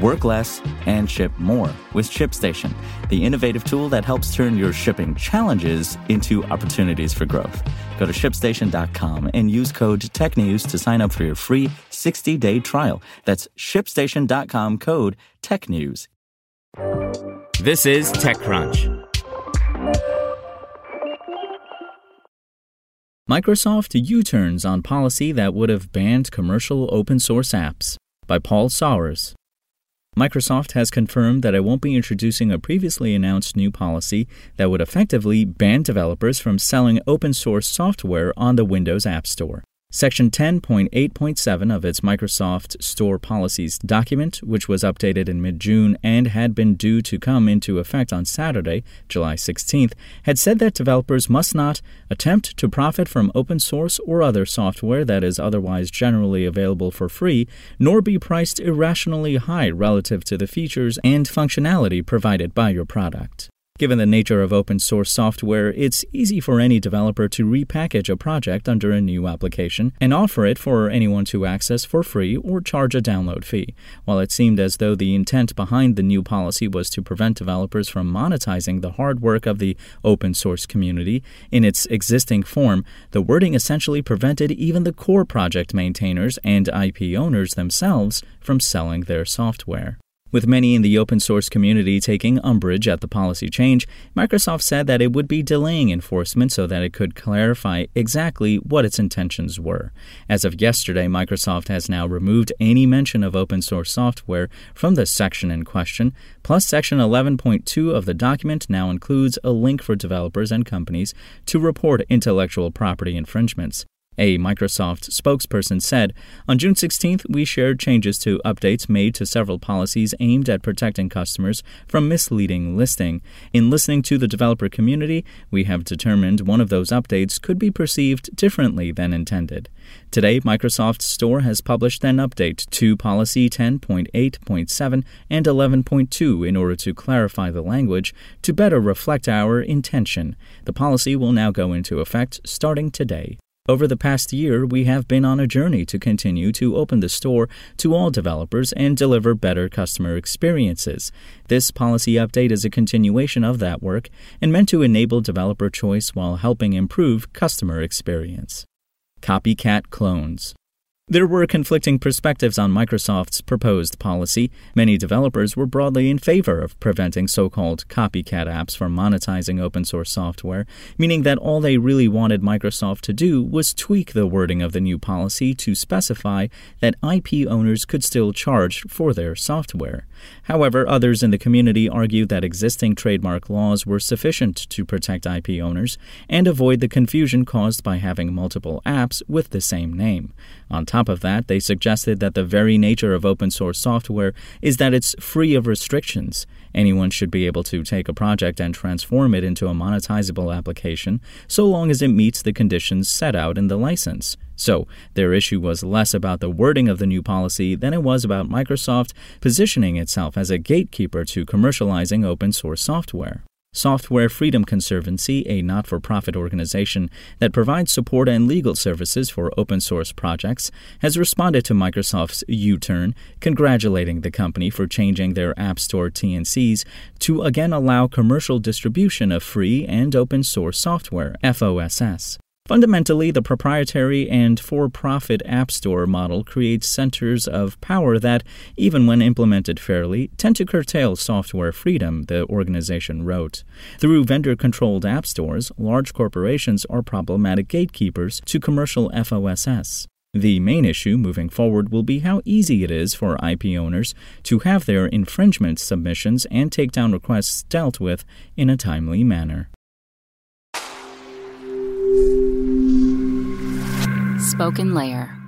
Work less and ship more with ShipStation, the innovative tool that helps turn your shipping challenges into opportunities for growth. Go to shipstation.com and use code TechNews to sign up for your free 60 day trial. That's shipstation.com code TechNews. This is TechCrunch. Microsoft U turns on policy that would have banned commercial open source apps by Paul Sawers. Microsoft has confirmed that it won't be introducing a previously announced new policy that would effectively ban developers from selling open source software on the Windows App Store. Section 10.8.7 of its Microsoft Store Policies document, which was updated in mid June and had been due to come into effect on Saturday, July 16th, had said that developers must not attempt to profit from open source or other software that is otherwise generally available for free, nor be priced irrationally high relative to the features and functionality provided by your product. Given the nature of open source software, it's easy for any developer to repackage a project under a new application and offer it for anyone to access for free or charge a download fee. While it seemed as though the intent behind the new policy was to prevent developers from monetizing the hard work of the open source community in its existing form, the wording essentially prevented even the core project maintainers and IP owners themselves from selling their software. With many in the open source community taking umbrage at the policy change, Microsoft said that it would be delaying enforcement so that it could clarify exactly what its intentions were. As of yesterday, Microsoft has now removed any mention of open source software from the section in question, plus Section 11.2 of the document now includes a link for developers and companies to report intellectual property infringements. A Microsoft spokesperson said, On June 16th, we shared changes to updates made to several policies aimed at protecting customers from misleading listing. In listening to the developer community, we have determined one of those updates could be perceived differently than intended. Today, Microsoft Store has published an update to Policy 10.8.7 and 11.2 in order to clarify the language to better reflect our intention. The policy will now go into effect starting today. Over the past year, we have been on a journey to continue to open the store to all developers and deliver better customer experiences. This policy update is a continuation of that work and meant to enable developer choice while helping improve customer experience. Copycat clones. There were conflicting perspectives on Microsoft's proposed policy. Many developers were broadly in favor of preventing so called copycat apps from monetizing open source software, meaning that all they really wanted Microsoft to do was tweak the wording of the new policy to specify that IP owners could still charge for their software. However, others in the community argued that existing trademark laws were sufficient to protect IP owners and avoid the confusion caused by having multiple apps with the same name. On top of that, they suggested that the very nature of open source software is that it's free of restrictions. Anyone should be able to take a project and transform it into a monetizable application so long as it meets the conditions set out in the license. So, their issue was less about the wording of the new policy than it was about Microsoft positioning itself as a gatekeeper to commercializing open source software. Software Freedom Conservancy, a not for profit organization that provides support and legal services for open source projects, has responded to Microsoft's U turn, congratulating the company for changing their App Store TNCs to again allow commercial distribution of free and open source software, FOSS. Fundamentally, the proprietary and for profit App Store model creates centers of power that, even when implemented fairly, tend to curtail software freedom, the organization wrote. Through vendor controlled app stores, large corporations are problematic gatekeepers to commercial FOSS. The main issue moving forward will be how easy it is for IP owners to have their infringement submissions and takedown requests dealt with in a timely manner. SpokenLayer.